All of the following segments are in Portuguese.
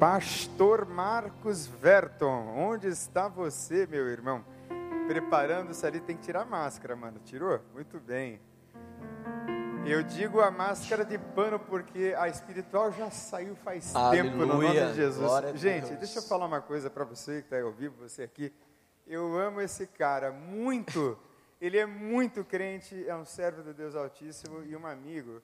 Pastor Marcos Verton, onde está você, meu irmão? Preparando-se ali, tem que tirar a máscara, mano. Tirou? Muito bem. Eu digo a máscara de pano porque a espiritual já saiu faz Aleluia, tempo no nome de Jesus. Gente, deixa eu falar uma coisa para você que está ao vivo, você aqui. Eu amo esse cara muito. Ele é muito crente, é um servo do Deus Altíssimo e um amigo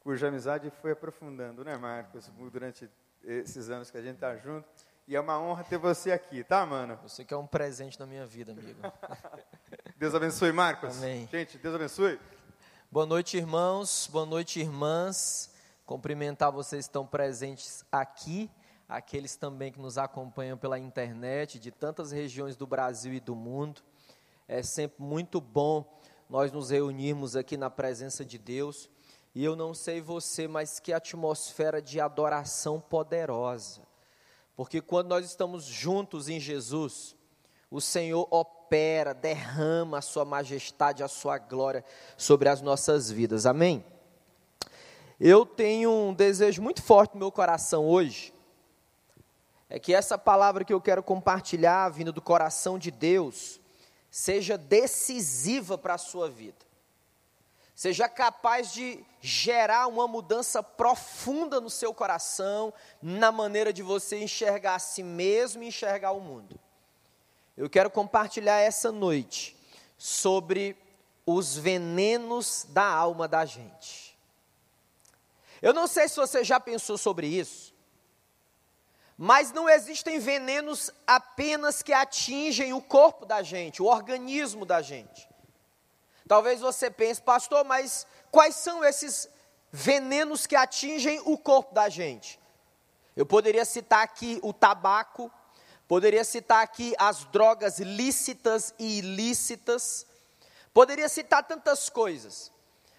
cuja amizade foi aprofundando, né, Marcos? Durante esses anos que a gente tá junto. E é uma honra ter você aqui, tá, mano? Você que é um presente na minha vida, amigo. Deus abençoe, Marcos. Amém. Gente, Deus abençoe. Boa noite, irmãos. Boa noite, irmãs. Cumprimentar vocês que estão presentes aqui, aqueles também que nos acompanham pela internet, de tantas regiões do Brasil e do mundo. É sempre muito bom nós nos reunirmos aqui na presença de Deus. E eu não sei você, mas que atmosfera de adoração poderosa. Porque quando nós estamos juntos em Jesus, o Senhor opera, derrama a sua majestade, a sua glória sobre as nossas vidas. Amém? Eu tenho um desejo muito forte no meu coração hoje. É que essa palavra que eu quero compartilhar, vindo do coração de Deus, seja decisiva para a sua vida. Seja capaz de gerar uma mudança profunda no seu coração, na maneira de você enxergar a si mesmo e enxergar o mundo. Eu quero compartilhar essa noite sobre os venenos da alma da gente. Eu não sei se você já pensou sobre isso, mas não existem venenos apenas que atingem o corpo da gente, o organismo da gente. Talvez você pense, pastor, mas quais são esses venenos que atingem o corpo da gente? Eu poderia citar aqui o tabaco, poderia citar aqui as drogas lícitas e ilícitas, poderia citar tantas coisas.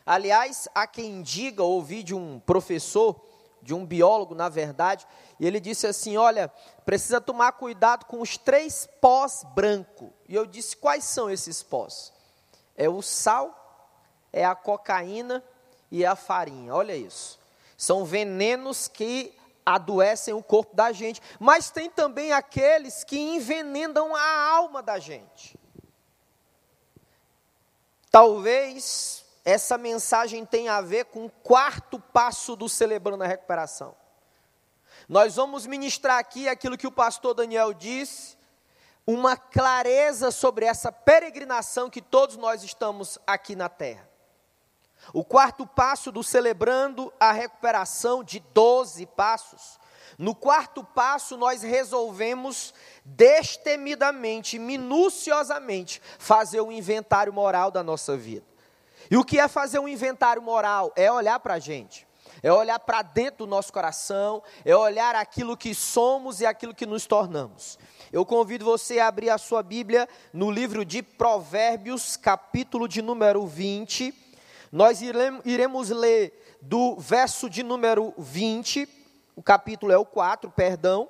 Aliás, há quem diga, ouvi de um professor, de um biólogo, na verdade, e ele disse assim: Olha, precisa tomar cuidado com os três pós branco. E eu disse: Quais são esses pós? É o sal, é a cocaína e é a farinha. Olha isso. São venenos que adoecem o corpo da gente, mas tem também aqueles que envenenam a alma da gente. Talvez essa mensagem tenha a ver com o quarto passo do Celebrando a Recuperação. Nós vamos ministrar aqui aquilo que o pastor Daniel disse, uma clareza sobre essa peregrinação que todos nós estamos aqui na terra. O quarto passo do celebrando a recuperação de 12 passos. No quarto passo, nós resolvemos destemidamente, minuciosamente, fazer um inventário moral da nossa vida. E o que é fazer um inventário moral? É olhar para a gente, é olhar para dentro do nosso coração, é olhar aquilo que somos e aquilo que nos tornamos. Eu convido você a abrir a sua Bíblia no livro de Provérbios, capítulo de número 20. Nós iremos ler do verso de número 20, o capítulo é o 4, perdão.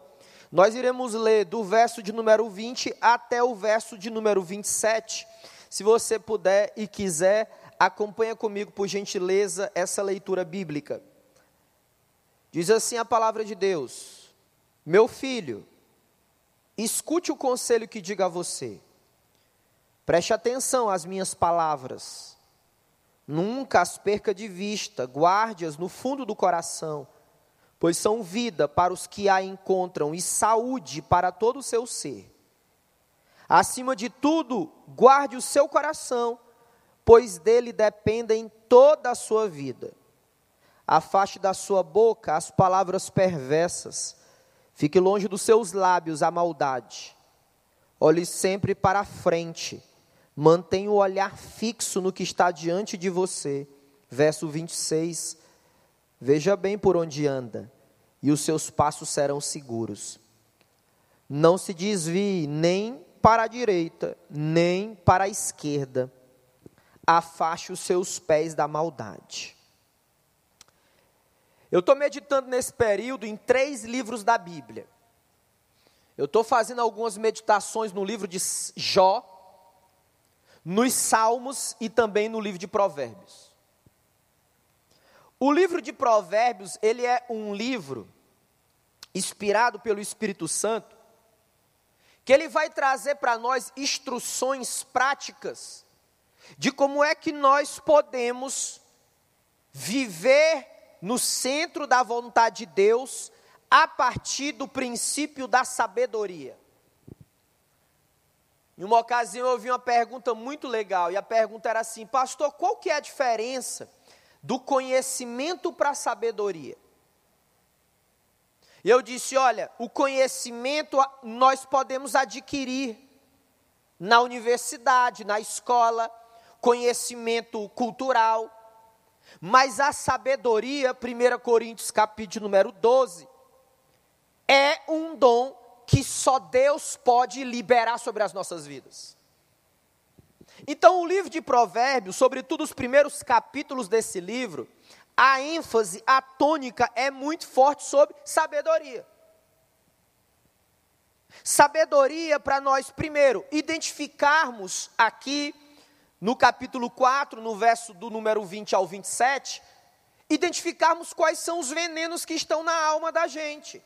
Nós iremos ler do verso de número 20 até o verso de número 27. Se você puder e quiser, acompanha comigo, por gentileza, essa leitura bíblica. Diz assim a palavra de Deus: Meu filho, escute o conselho que diga a você. Preste atenção às minhas palavras. Nunca as perca de vista, guarde-as no fundo do coração, pois são vida para os que a encontram e saúde para todo o seu ser. Acima de tudo, guarde o seu coração, pois dele dependem toda a sua vida. Afaste da sua boca as palavras perversas, fique longe dos seus lábios a maldade. Olhe sempre para a frente, mantenha o olhar fixo no que está diante de você. Verso 26. Veja bem por onde anda, e os seus passos serão seguros. Não se desvie nem para a direita, nem para a esquerda. Afaste os seus pés da maldade. Eu estou meditando nesse período em três livros da Bíblia. Eu estou fazendo algumas meditações no livro de Jó, nos Salmos e também no livro de Provérbios. O livro de Provérbios, ele é um livro inspirado pelo Espírito Santo, que ele vai trazer para nós instruções práticas de como é que nós podemos viver no centro da vontade de Deus a partir do princípio da sabedoria. Em uma ocasião eu ouvi uma pergunta muito legal, e a pergunta era assim: Pastor, qual que é a diferença do conhecimento para a sabedoria? E eu disse: Olha, o conhecimento nós podemos adquirir na universidade, na escola, conhecimento cultural, mas a sabedoria, 1 Coríntios capítulo número 12, é um dom que só Deus pode liberar sobre as nossas vidas. Então, o livro de Provérbios, sobretudo os primeiros capítulos desse livro, a ênfase, a tônica é muito forte sobre sabedoria. Sabedoria para nós, primeiro, identificarmos aqui no capítulo 4, no verso do número 20 ao 27, identificarmos quais são os venenos que estão na alma da gente.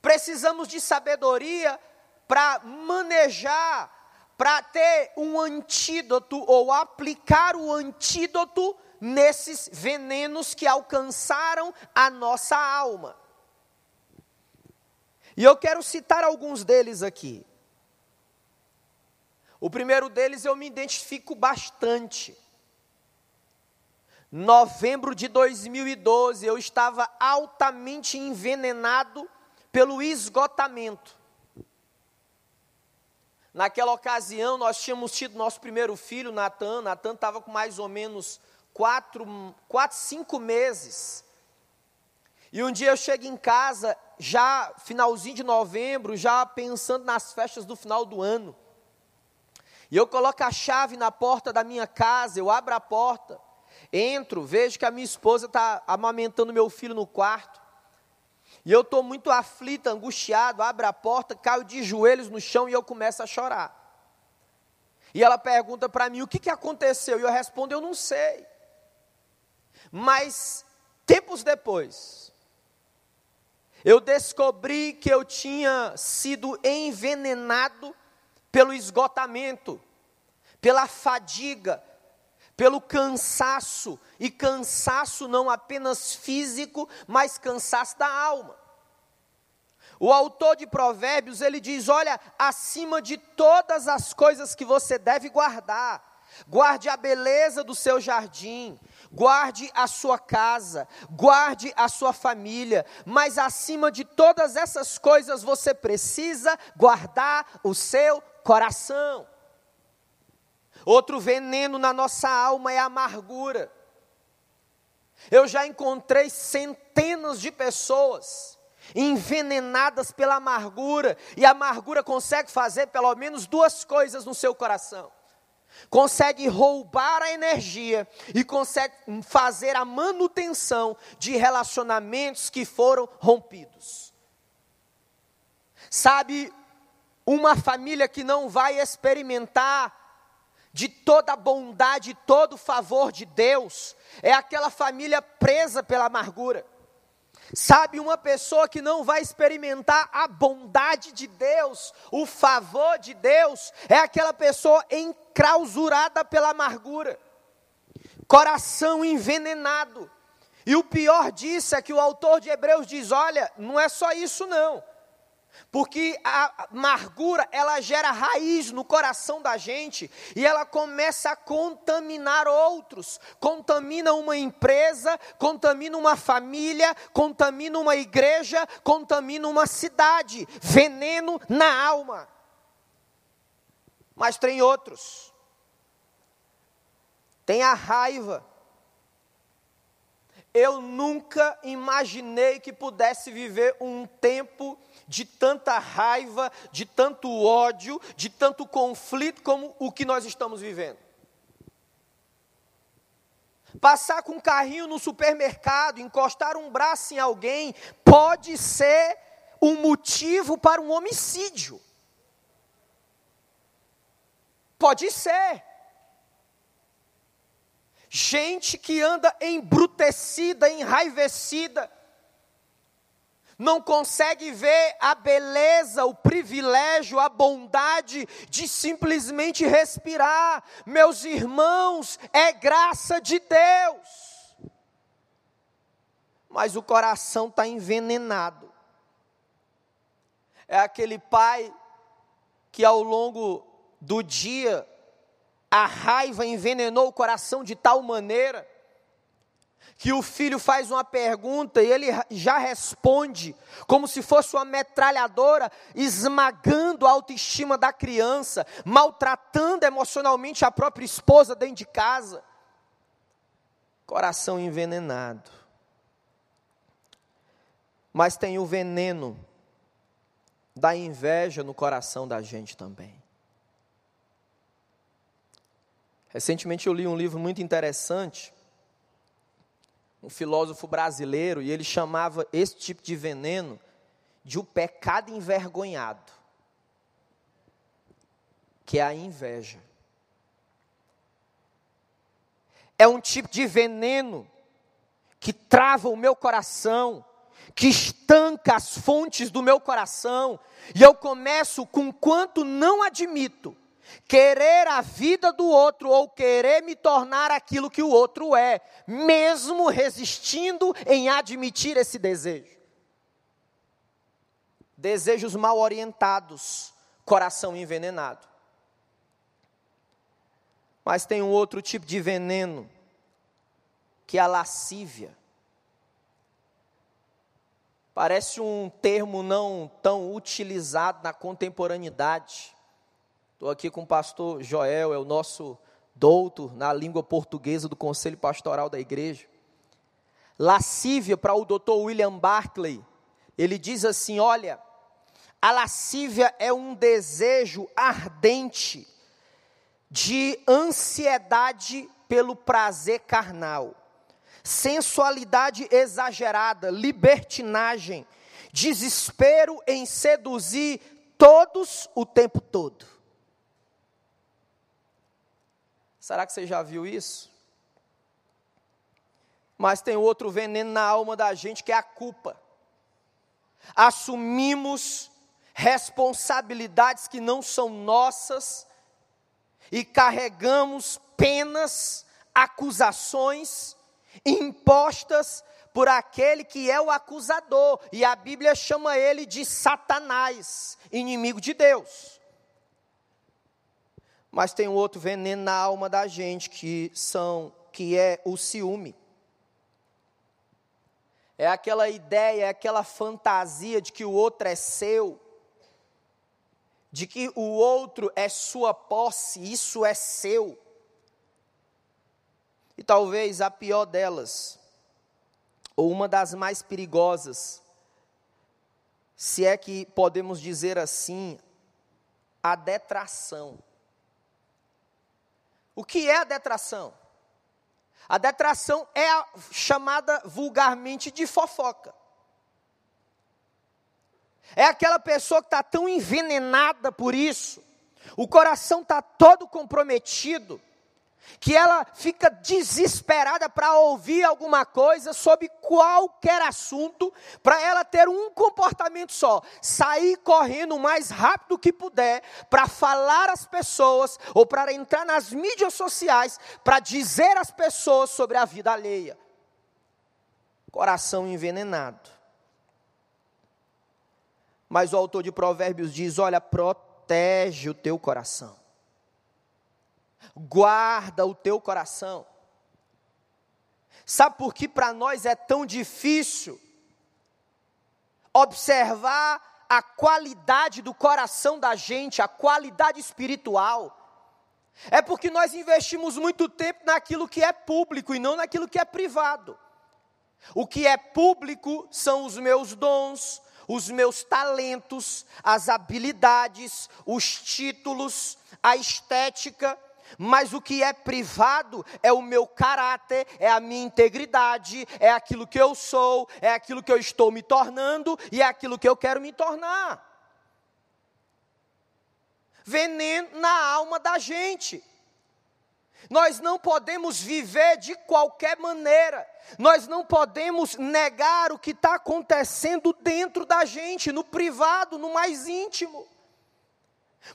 Precisamos de sabedoria para manejar, para ter um antídoto ou aplicar o antídoto nesses venenos que alcançaram a nossa alma. E eu quero citar alguns deles aqui. O primeiro deles eu me identifico bastante. Novembro de 2012, eu estava altamente envenenado pelo esgotamento. Naquela ocasião, nós tínhamos tido nosso primeiro filho, Natan. Natan estava com mais ou menos quatro, quatro, cinco meses. E um dia eu chego em casa, já finalzinho de novembro, já pensando nas festas do final do ano. E eu coloco a chave na porta da minha casa, eu abro a porta, entro, vejo que a minha esposa está amamentando meu filho no quarto. E eu estou muito aflito, angustiado, abro a porta, caio de joelhos no chão e eu começo a chorar. E ela pergunta para mim: o que, que aconteceu? E eu respondo: eu não sei. Mas, tempos depois, eu descobri que eu tinha sido envenenado pelo esgotamento, pela fadiga, pelo cansaço, e cansaço não apenas físico, mas cansaço da alma. O autor de Provérbios, ele diz: Olha, acima de todas as coisas que você deve guardar, guarde a beleza do seu jardim, guarde a sua casa, guarde a sua família, mas acima de todas essas coisas você precisa guardar o seu coração. Outro veneno na nossa alma é a amargura. Eu já encontrei centenas de pessoas envenenadas pela amargura, e a amargura consegue fazer pelo menos duas coisas no seu coração: consegue roubar a energia e consegue fazer a manutenção de relacionamentos que foram rompidos. Sabe, uma família que não vai experimentar de toda a bondade, todo o favor de Deus, é aquela família presa pela amargura. Sabe, uma pessoa que não vai experimentar a bondade de Deus, o favor de Deus, é aquela pessoa enclausurada pela amargura, coração envenenado. E o pior disso é que o autor de Hebreus diz: olha, não é só isso não. Porque a amargura, ela gera raiz no coração da gente e ela começa a contaminar outros. Contamina uma empresa, contamina uma família, contamina uma igreja, contamina uma cidade. Veneno na alma. Mas tem outros. Tem a raiva. Eu nunca imaginei que pudesse viver um tempo de tanta raiva, de tanto ódio, de tanto conflito como o que nós estamos vivendo. Passar com um carrinho no supermercado, encostar um braço em alguém, pode ser um motivo para um homicídio. Pode ser. Gente que anda embrutecida, enraivecida, não consegue ver a beleza, o privilégio, a bondade de simplesmente respirar. Meus irmãos, é graça de Deus. Mas o coração está envenenado. É aquele pai que ao longo do dia a raiva envenenou o coração de tal maneira que o filho faz uma pergunta e ele já responde, como se fosse uma metralhadora, esmagando a autoestima da criança, maltratando emocionalmente a própria esposa dentro de casa. Coração envenenado. Mas tem o veneno da inveja no coração da gente também. Recentemente eu li um livro muito interessante um filósofo brasileiro, e ele chamava esse tipo de veneno de o pecado envergonhado, que é a inveja. É um tipo de veneno que trava o meu coração, que estanca as fontes do meu coração, e eu começo com quanto não admito querer a vida do outro ou querer me tornar aquilo que o outro é, mesmo resistindo em admitir esse desejo. Desejos mal orientados, coração envenenado. Mas tem um outro tipo de veneno, que é a lascívia. Parece um termo não tão utilizado na contemporaneidade Estou aqui com o pastor Joel, é o nosso doutor na língua portuguesa do Conselho Pastoral da Igreja. Lascívia, para o doutor William Barclay, ele diz assim: olha, a lascívia é um desejo ardente de ansiedade pelo prazer carnal, sensualidade exagerada, libertinagem, desespero em seduzir todos o tempo todo. Será que você já viu isso? Mas tem outro veneno na alma da gente que é a culpa. Assumimos responsabilidades que não são nossas e carregamos penas, acusações impostas por aquele que é o acusador, e a Bíblia chama ele de Satanás, inimigo de Deus. Mas tem um outro veneno na alma da gente que são que é o ciúme. É aquela ideia, é aquela fantasia de que o outro é seu, de que o outro é sua posse, isso é seu. E talvez a pior delas, ou uma das mais perigosas, se é que podemos dizer assim, a detração. O que é a detração? A detração é a chamada vulgarmente de fofoca. É aquela pessoa que está tão envenenada por isso, o coração está todo comprometido, que ela fica desesperada para ouvir alguma coisa sobre qualquer assunto, para ela ter um comportamento só: sair correndo o mais rápido que puder para falar às pessoas ou para entrar nas mídias sociais para dizer às pessoas sobre a vida alheia. Coração envenenado. Mas o autor de Provérbios diz: olha, protege o teu coração guarda o teu coração. Sabe por que para nós é tão difícil observar a qualidade do coração da gente, a qualidade espiritual? É porque nós investimos muito tempo naquilo que é público e não naquilo que é privado. O que é público são os meus dons, os meus talentos, as habilidades, os títulos, a estética mas o que é privado é o meu caráter, é a minha integridade, é aquilo que eu sou, é aquilo que eu estou me tornando e é aquilo que eu quero me tornar. Veneno na alma da gente. Nós não podemos viver de qualquer maneira. Nós não podemos negar o que está acontecendo dentro da gente, no privado, no mais íntimo.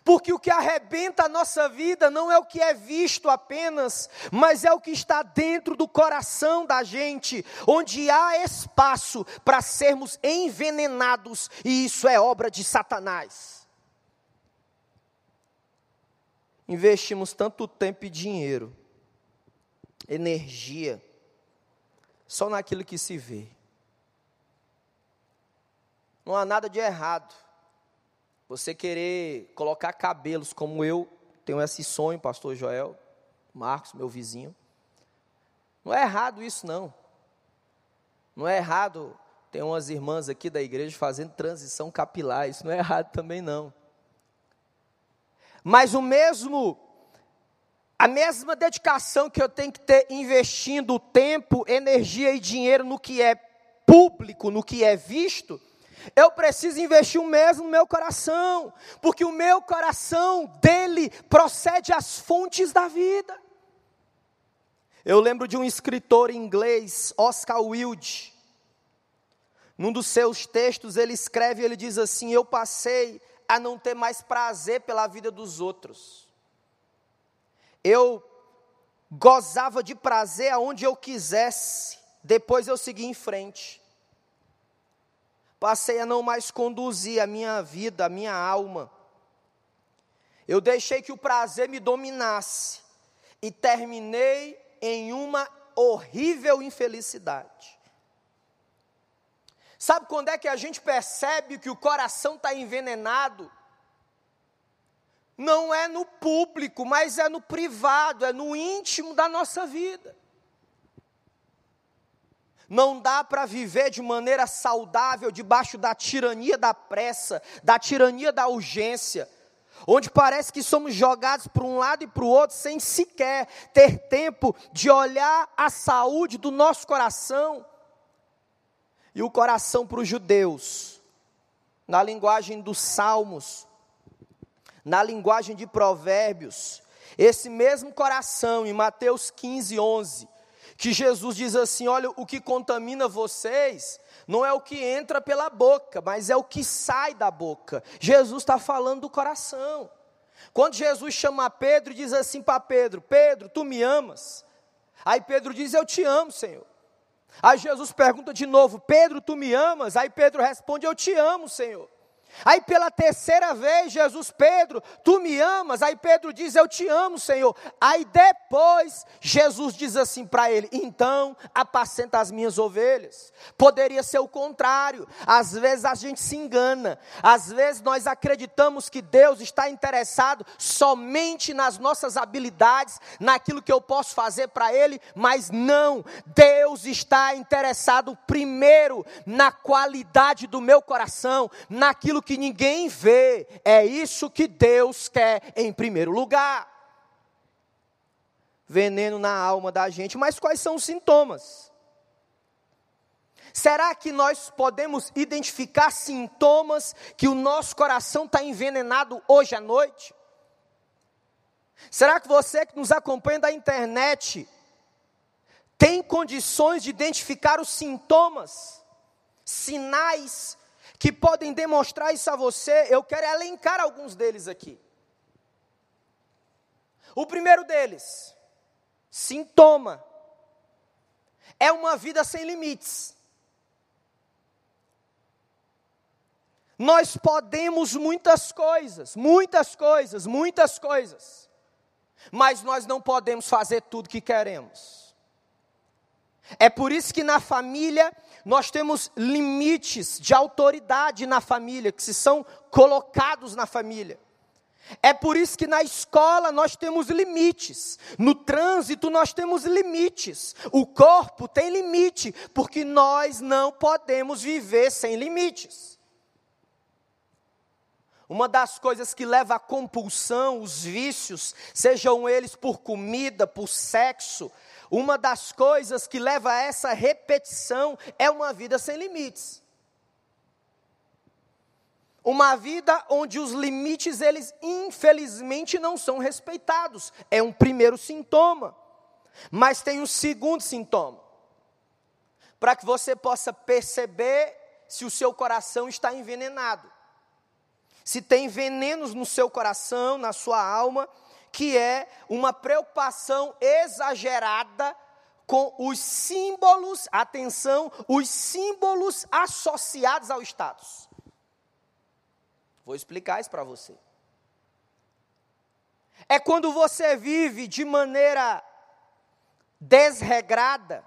Porque o que arrebenta a nossa vida não é o que é visto apenas, mas é o que está dentro do coração da gente, onde há espaço para sermos envenenados, e isso é obra de Satanás. Investimos tanto tempo e dinheiro, energia, só naquilo que se vê. Não há nada de errado você querer colocar cabelos como eu tenho esse sonho, pastor Joel, Marcos, meu vizinho. Não é errado isso não. Não é errado tem umas irmãs aqui da igreja fazendo transição capilar, isso não é errado também não. Mas o mesmo a mesma dedicação que eu tenho que ter investindo tempo, energia e dinheiro no que é público, no que é visto, eu preciso investir o mesmo no meu coração, porque o meu coração dele procede as fontes da vida. Eu lembro de um escritor inglês, Oscar Wilde. Num dos seus textos ele escreve, ele diz assim: "Eu passei a não ter mais prazer pela vida dos outros. Eu gozava de prazer aonde eu quisesse, depois eu segui em frente passei a não mais conduzir a minha vida, a minha alma. Eu deixei que o prazer me dominasse e terminei em uma horrível infelicidade. Sabe quando é que a gente percebe que o coração está envenenado? Não é no público, mas é no privado, é no íntimo da nossa vida. Não dá para viver de maneira saudável debaixo da tirania da pressa, da tirania da urgência, onde parece que somos jogados para um lado e para o outro sem sequer ter tempo de olhar a saúde do nosso coração. E o coração para os judeus, na linguagem dos salmos, na linguagem de provérbios, esse mesmo coração, em Mateus 15, 11, que Jesus diz assim: olha, o que contamina vocês não é o que entra pela boca, mas é o que sai da boca. Jesus está falando do coração. Quando Jesus chama Pedro e diz assim para Pedro: Pedro, tu me amas? Aí Pedro diz: Eu te amo, Senhor. Aí Jesus pergunta de novo: Pedro, tu me amas? Aí Pedro responde: Eu te amo, Senhor. Aí pela terceira vez, Jesus, Pedro, tu me amas? Aí Pedro diz, eu te amo, Senhor. Aí depois, Jesus diz assim para ele: então apacenta as minhas ovelhas. Poderia ser o contrário. Às vezes a gente se engana. Às vezes nós acreditamos que Deus está interessado somente nas nossas habilidades, naquilo que eu posso fazer para Ele, mas não. Deus está interessado primeiro na qualidade do meu coração, naquilo que ninguém vê, é isso que Deus quer em primeiro lugar. Veneno na alma da gente, mas quais são os sintomas? Será que nós podemos identificar sintomas que o nosso coração está envenenado hoje à noite? Será que você que nos acompanha da internet tem condições de identificar os sintomas, sinais que podem demonstrar isso a você, eu quero elencar alguns deles aqui. O primeiro deles, sintoma, é uma vida sem limites. Nós podemos muitas coisas, muitas coisas, muitas coisas, mas nós não podemos fazer tudo que queremos. É por isso que na família nós temos limites de autoridade na família, que se são colocados na família. É por isso que na escola nós temos limites, no trânsito nós temos limites, o corpo tem limite, porque nós não podemos viver sem limites. Uma das coisas que leva à compulsão, os vícios, sejam eles por comida, por sexo, uma das coisas que leva a essa repetição é uma vida sem limites. Uma vida onde os limites, eles infelizmente não são respeitados. É um primeiro sintoma. Mas tem um segundo sintoma. Para que você possa perceber se o seu coração está envenenado. Se tem venenos no seu coração, na sua alma, que é uma preocupação exagerada com os símbolos, atenção, os símbolos associados ao status. Vou explicar isso para você. É quando você vive de maneira desregrada,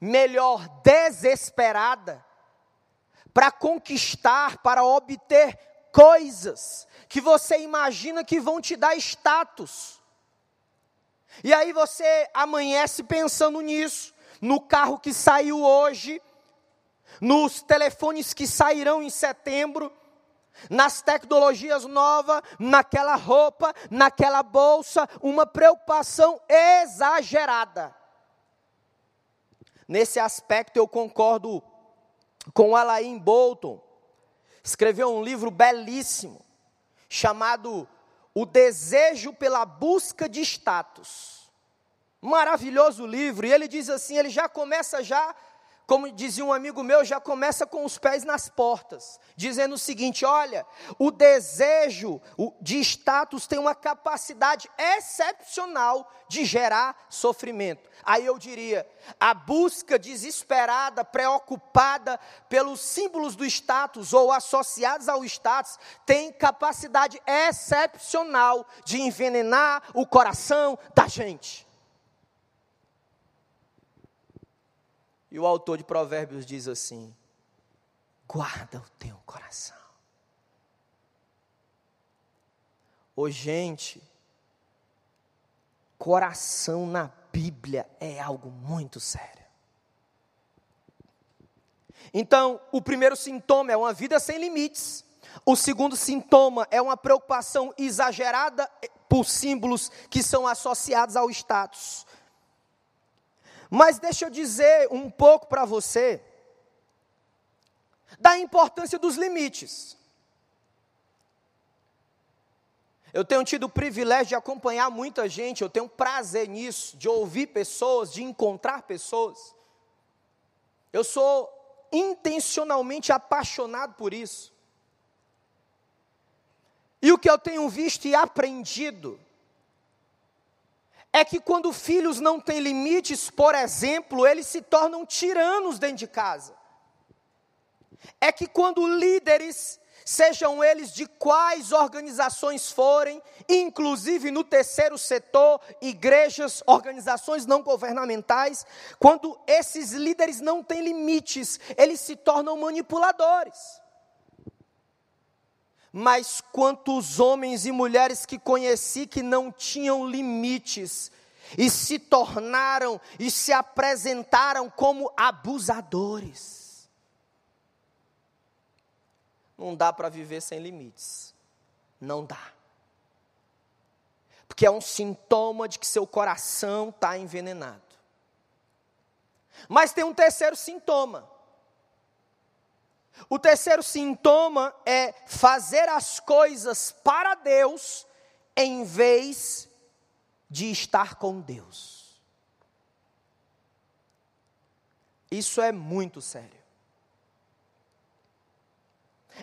melhor, desesperada, para conquistar, para obter coisas que você imagina que vão te dar status. E aí você amanhece pensando nisso, no carro que saiu hoje, nos telefones que sairão em setembro, nas tecnologias novas, naquela roupa, naquela bolsa, uma preocupação exagerada. Nesse aspecto eu concordo com Alain Bolton. Escreveu um livro belíssimo chamado O Desejo pela Busca de Status. Maravilhoso livro, e ele diz assim, ele já começa já como dizia um amigo meu, já começa com os pés nas portas, dizendo o seguinte: olha, o desejo de status tem uma capacidade excepcional de gerar sofrimento. Aí eu diria: a busca desesperada, preocupada pelos símbolos do status ou associados ao status, tem capacidade excepcional de envenenar o coração da gente. E o autor de Provérbios diz assim: guarda o teu coração. Ô gente, coração na Bíblia é algo muito sério. Então, o primeiro sintoma é uma vida sem limites. O segundo sintoma é uma preocupação exagerada por símbolos que são associados ao status. Mas deixa eu dizer um pouco para você da importância dos limites. Eu tenho tido o privilégio de acompanhar muita gente, eu tenho prazer nisso, de ouvir pessoas, de encontrar pessoas. Eu sou intencionalmente apaixonado por isso. E o que eu tenho visto e aprendido é que quando filhos não têm limites, por exemplo, eles se tornam tiranos dentro de casa. É que quando líderes, sejam eles de quais organizações forem, inclusive no terceiro setor, igrejas, organizações não governamentais, quando esses líderes não têm limites, eles se tornam manipuladores mas quantos homens e mulheres que conheci que não tinham limites e se tornaram e se apresentaram como abusadores. Não dá para viver sem limites. Não dá. Porque é um sintoma de que seu coração está envenenado. Mas tem um terceiro sintoma. O terceiro sintoma é fazer as coisas para Deus em vez de estar com Deus. Isso é muito sério.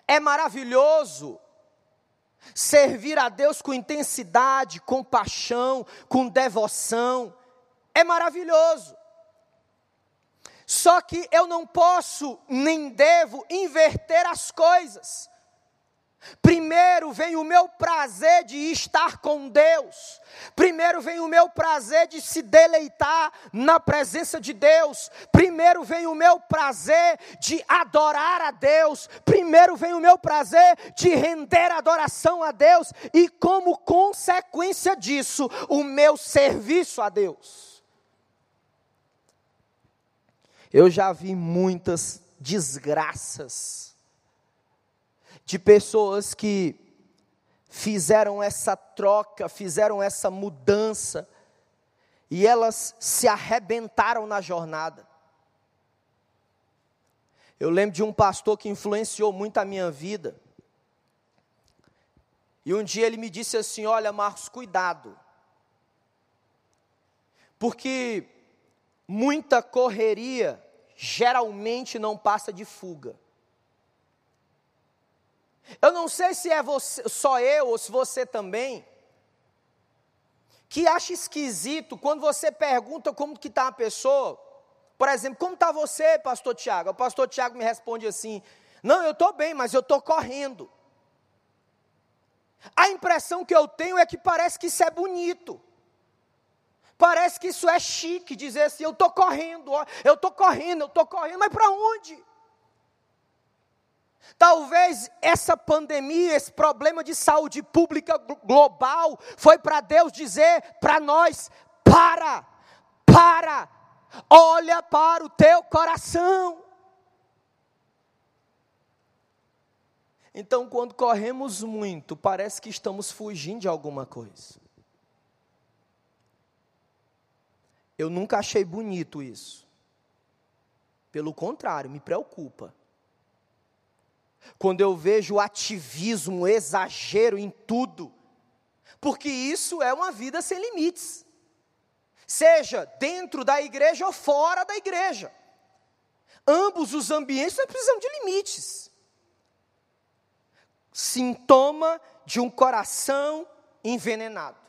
É maravilhoso servir a Deus com intensidade, com paixão, com devoção. É maravilhoso. Só que eu não posso nem devo inverter as coisas. Primeiro vem o meu prazer de estar com Deus. Primeiro vem o meu prazer de se deleitar na presença de Deus. Primeiro vem o meu prazer de adorar a Deus. Primeiro vem o meu prazer de render adoração a Deus. E como consequência disso, o meu serviço a Deus. Eu já vi muitas desgraças de pessoas que fizeram essa troca, fizeram essa mudança, e elas se arrebentaram na jornada. Eu lembro de um pastor que influenciou muito a minha vida. E um dia ele me disse assim: Olha, Marcos, cuidado. Porque muita correria geralmente não passa de fuga. Eu não sei se é você, só eu ou se você também, que acha esquisito quando você pergunta como que está a pessoa. Por exemplo, como está você, pastor Tiago? O pastor Tiago me responde assim: Não, eu estou bem, mas eu estou correndo. A impressão que eu tenho é que parece que isso é bonito. Parece que isso é chique, dizer assim: eu estou correndo, ó, eu estou correndo, eu estou correndo, mas para onde? Talvez essa pandemia, esse problema de saúde pública global, foi para Deus dizer para nós: para, para, olha para o teu coração. Então, quando corremos muito, parece que estamos fugindo de alguma coisa. Eu nunca achei bonito isso. Pelo contrário, me preocupa. Quando eu vejo ativismo, exagero em tudo, porque isso é uma vida sem limites seja dentro da igreja ou fora da igreja. Ambos os ambientes precisam de limites. Sintoma de um coração envenenado.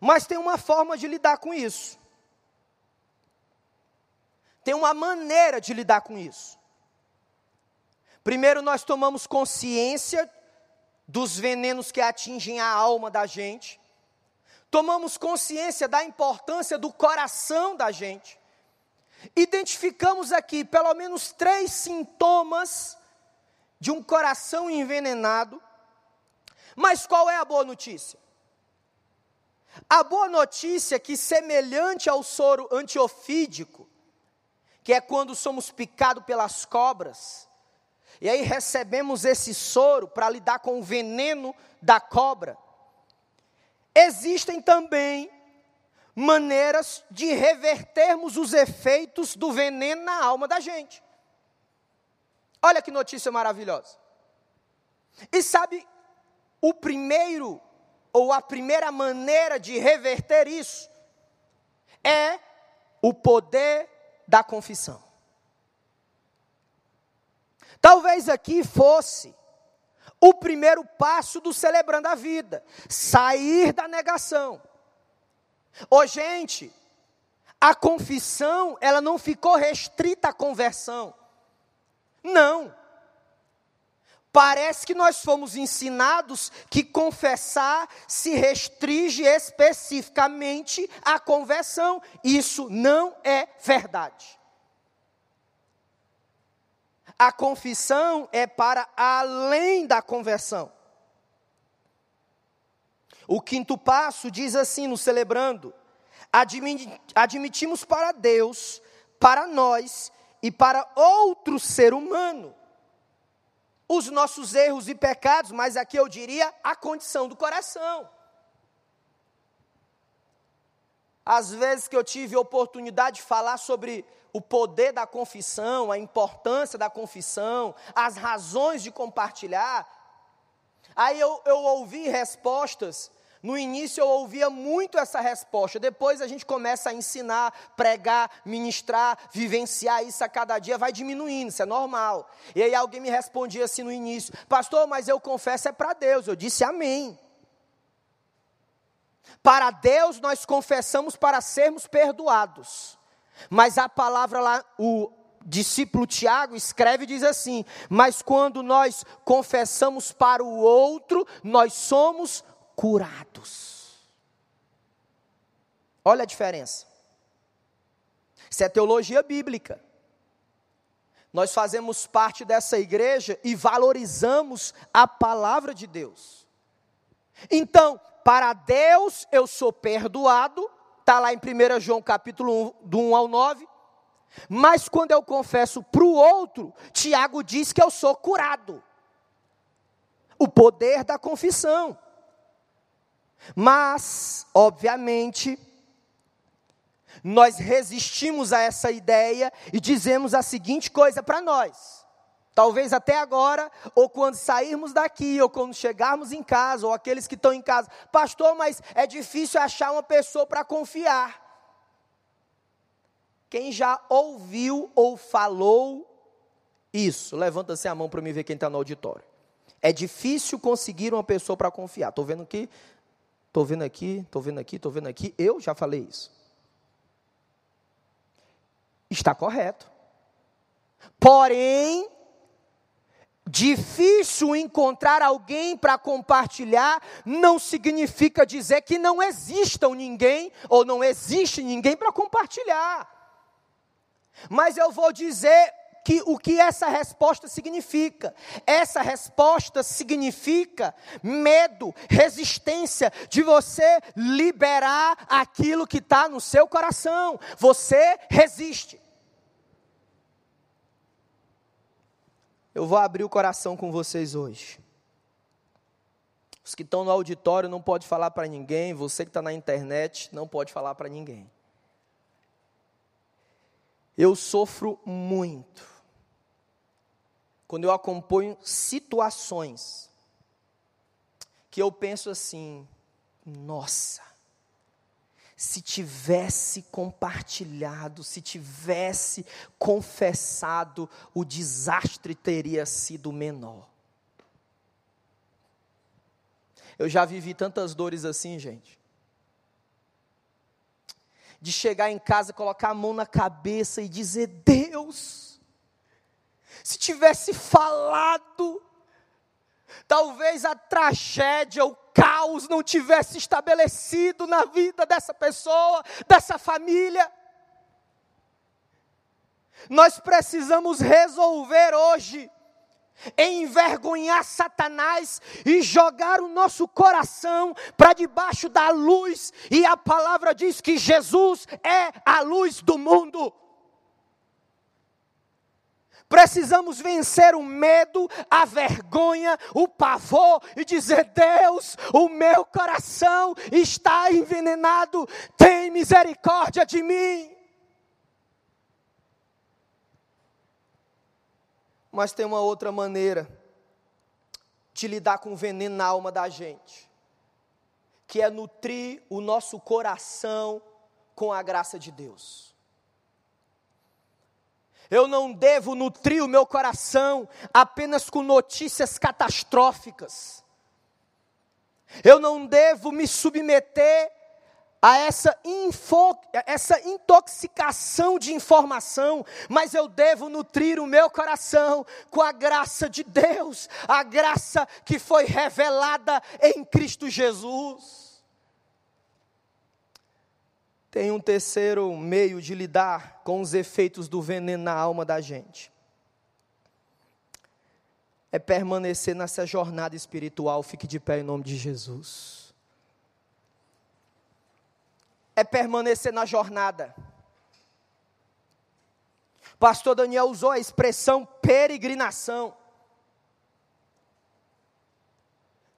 Mas tem uma forma de lidar com isso. Tem uma maneira de lidar com isso. Primeiro, nós tomamos consciência dos venenos que atingem a alma da gente tomamos consciência da importância do coração da gente. Identificamos aqui pelo menos três sintomas de um coração envenenado. Mas qual é a boa notícia? A boa notícia é que, semelhante ao soro antiofídico, que é quando somos picados pelas cobras, e aí recebemos esse soro para lidar com o veneno da cobra, existem também maneiras de revertermos os efeitos do veneno na alma da gente. Olha que notícia maravilhosa. E sabe o primeiro ou a primeira maneira de reverter isso é o poder da confissão. Talvez aqui fosse o primeiro passo do celebrando a vida, sair da negação. Ô gente, a confissão, ela não ficou restrita à conversão. Não. Parece que nós fomos ensinados que confessar se restringe especificamente à conversão. Isso não é verdade. A confissão é para além da conversão. O quinto passo diz assim no celebrando: admitimos para Deus, para nós e para outro ser humano os nossos erros e pecados, mas aqui eu diria a condição do coração. Às vezes que eu tive oportunidade de falar sobre o poder da confissão, a importância da confissão, as razões de compartilhar. Aí eu, eu ouvi respostas. No início eu ouvia muito essa resposta, depois a gente começa a ensinar, pregar, ministrar, vivenciar isso a cada dia, vai diminuindo, isso é normal. E aí alguém me respondia assim no início: Pastor, mas eu confesso é para Deus. Eu disse amém. Para Deus nós confessamos para sermos perdoados. Mas a palavra lá, o discípulo Tiago escreve e diz assim: Mas quando nós confessamos para o outro, nós somos curados. Olha a diferença. Isso é teologia bíblica. Nós fazemos parte dessa igreja e valorizamos a palavra de Deus. Então, para Deus eu sou perdoado, Está lá em 1 João capítulo 1, do 1 ao 9. Mas quando eu confesso para o outro, Tiago diz que eu sou curado. O poder da confissão. Mas, obviamente, nós resistimos a essa ideia e dizemos a seguinte coisa para nós. Talvez até agora, ou quando sairmos daqui, ou quando chegarmos em casa, ou aqueles que estão em casa, pastor, mas é difícil achar uma pessoa para confiar. Quem já ouviu ou falou isso? Levanta-se a mão para me ver quem está no auditório. É difícil conseguir uma pessoa para confiar. Estou vendo aqui, estou vendo aqui, estou vendo aqui, estou vendo aqui. Eu já falei isso. Está correto. Porém, difícil encontrar alguém para compartilhar não significa dizer que não exista ninguém ou não existe ninguém para compartilhar. Mas eu vou dizer que o que essa resposta significa. Essa resposta significa medo, resistência de você liberar aquilo que está no seu coração. Você resiste. Eu vou abrir o coração com vocês hoje. Os que estão no auditório não pode falar para ninguém, você que está na internet não pode falar para ninguém. Eu sofro muito quando eu acompanho situações que eu penso assim: nossa, se tivesse compartilhado, se tivesse confessado, o desastre teria sido menor. Eu já vivi tantas dores assim, gente. De chegar em casa, colocar a mão na cabeça e dizer: Deus, se tivesse falado, talvez a tragédia, o caos não tivesse estabelecido na vida dessa pessoa, dessa família. Nós precisamos resolver hoje envergonhar Satanás e jogar o nosso coração para debaixo da luz, e a palavra diz que Jesus é a luz do mundo. Precisamos vencer o medo, a vergonha, o pavor e dizer: Deus, o meu coração está envenenado, tem misericórdia de mim. Mas tem uma outra maneira de lidar com o veneno na alma da gente, que é nutrir o nosso coração com a graça de Deus. Eu não devo nutrir o meu coração apenas com notícias catastróficas. Eu não devo me submeter a essa, info, essa intoxicação de informação, mas eu devo nutrir o meu coração com a graça de Deus, a graça que foi revelada em Cristo Jesus. Tem um terceiro meio de lidar com os efeitos do veneno na alma da gente. É permanecer nessa jornada espiritual, fique de pé em nome de Jesus. É permanecer na jornada. Pastor Daniel usou a expressão peregrinação.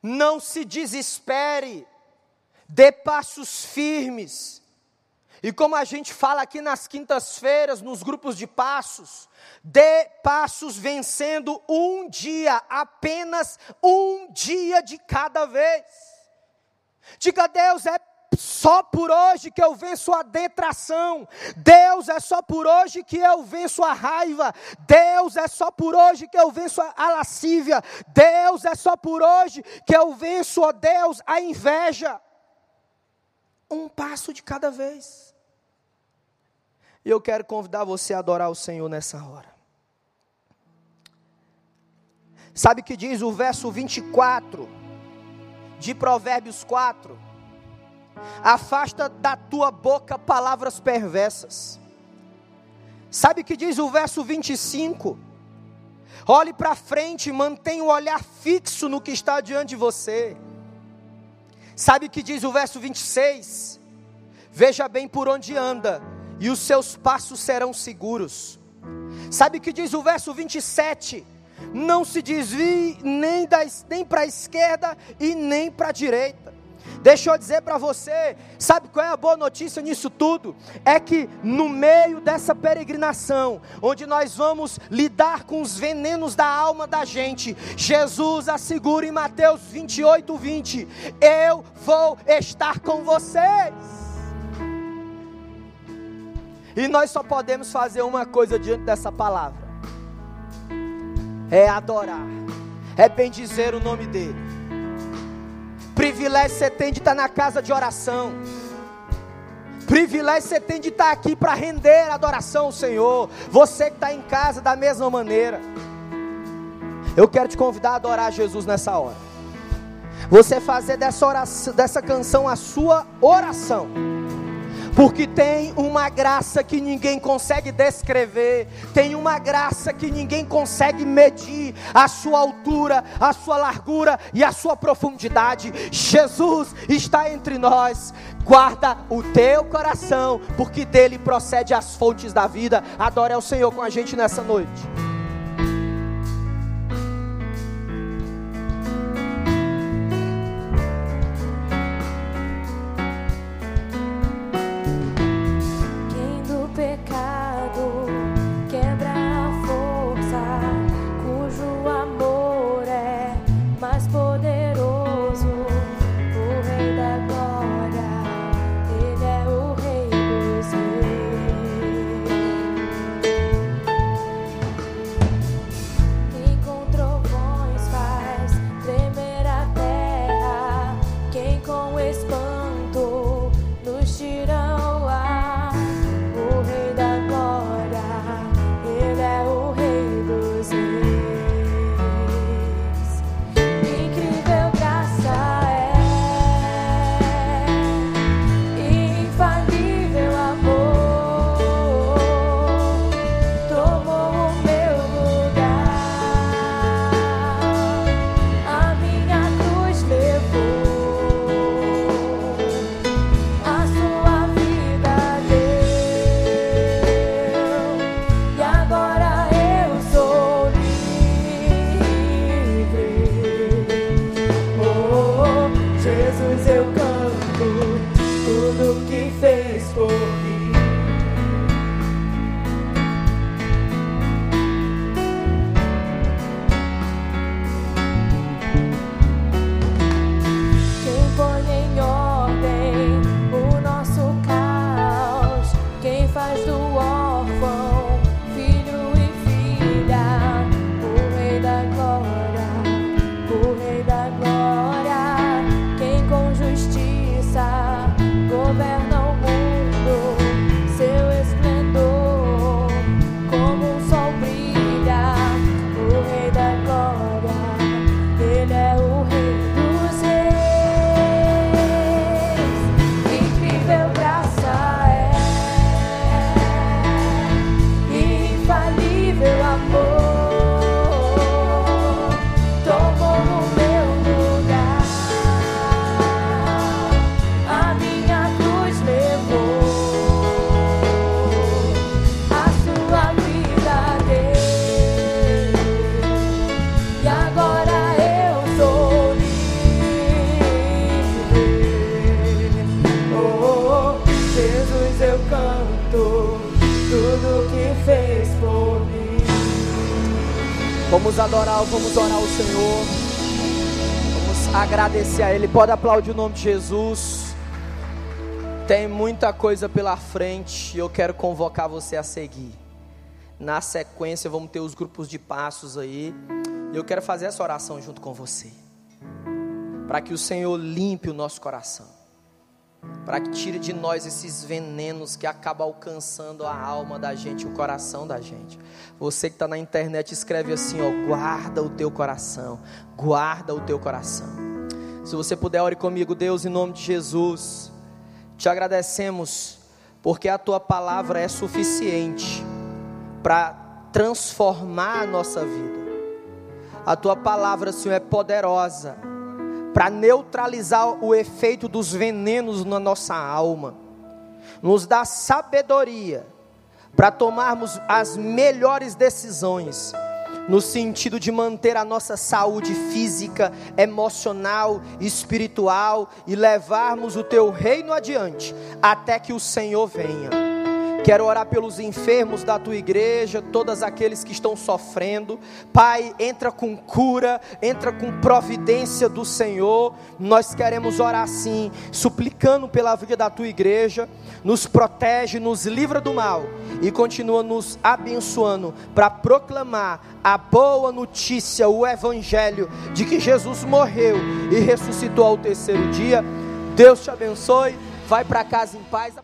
Não se desespere, dê passos firmes e como a gente fala aqui nas quintas-feiras, nos grupos de passos, dê passos vencendo um dia, apenas um dia de cada vez. Diga, Deus, é só por hoje que eu venço a detração. Deus é só por hoje que eu venço a raiva. Deus é só por hoje que eu venço a lascívia. Deus é só por hoje que eu venço, ó Deus, a inveja. Um passo de cada vez. E eu quero convidar você a adorar o Senhor nessa hora. Sabe o que diz o verso 24 de Provérbios 4? Afasta da tua boca palavras perversas. Sabe o que diz o verso 25? Olhe para frente, mantenha o olhar fixo no que está diante de você. Sabe o que diz o verso 26? Veja bem por onde anda, e os seus passos serão seguros. Sabe o que diz o verso 27? Não se desvie nem, nem para a esquerda e nem para a direita. Deixa eu dizer para você, sabe qual é a boa notícia nisso tudo? É que no meio dessa peregrinação, onde nós vamos lidar com os venenos da alma da gente, Jesus assegura em Mateus 28, 20: Eu vou estar com vocês. E nós só podemos fazer uma coisa diante dessa palavra: é adorar, é bendizer o nome dEle. Privilégio você tem de estar na casa de oração. Privilégio você tem de estar aqui para render adoração ao Senhor. Você que está em casa da mesma maneira. Eu quero te convidar a adorar Jesus nessa hora. Você fazer dessa, oração, dessa canção a sua oração porque tem uma graça que ninguém consegue descrever, tem uma graça que ninguém consegue medir a sua altura, a sua largura e a sua profundidade. Jesus está entre nós. Guarda o teu coração, porque dele procede as fontes da vida. Adore ao Senhor com a gente nessa noite. Agradecer a Ele. Pode aplaudir o nome de Jesus. Tem muita coisa pela frente e eu quero convocar você a seguir. Na sequência, vamos ter os grupos de passos aí. E eu quero fazer essa oração junto com você. Para que o Senhor limpe o nosso coração para que tire de nós esses venenos que acabam alcançando a alma da gente, o coração da gente. Você que está na internet, escreve assim: ó, guarda o teu coração, guarda o teu coração. Se você puder, ore comigo, Deus, em nome de Jesus. Te agradecemos, porque a tua palavra é suficiente para transformar a nossa vida. A tua palavra, Senhor, é poderosa para neutralizar o efeito dos venenos na nossa alma, nos dá sabedoria para tomarmos as melhores decisões, no sentido de manter a nossa saúde física, emocional, espiritual e levarmos o teu reino adiante até que o Senhor venha. Quero orar pelos enfermos da tua igreja, todos aqueles que estão sofrendo. Pai, entra com cura, entra com providência do Senhor. Nós queremos orar assim, suplicando pela vida da tua igreja. Nos protege, nos livra do mal e continua nos abençoando para proclamar a boa notícia, o evangelho de que Jesus morreu e ressuscitou ao terceiro dia. Deus te abençoe. Vai para casa em paz.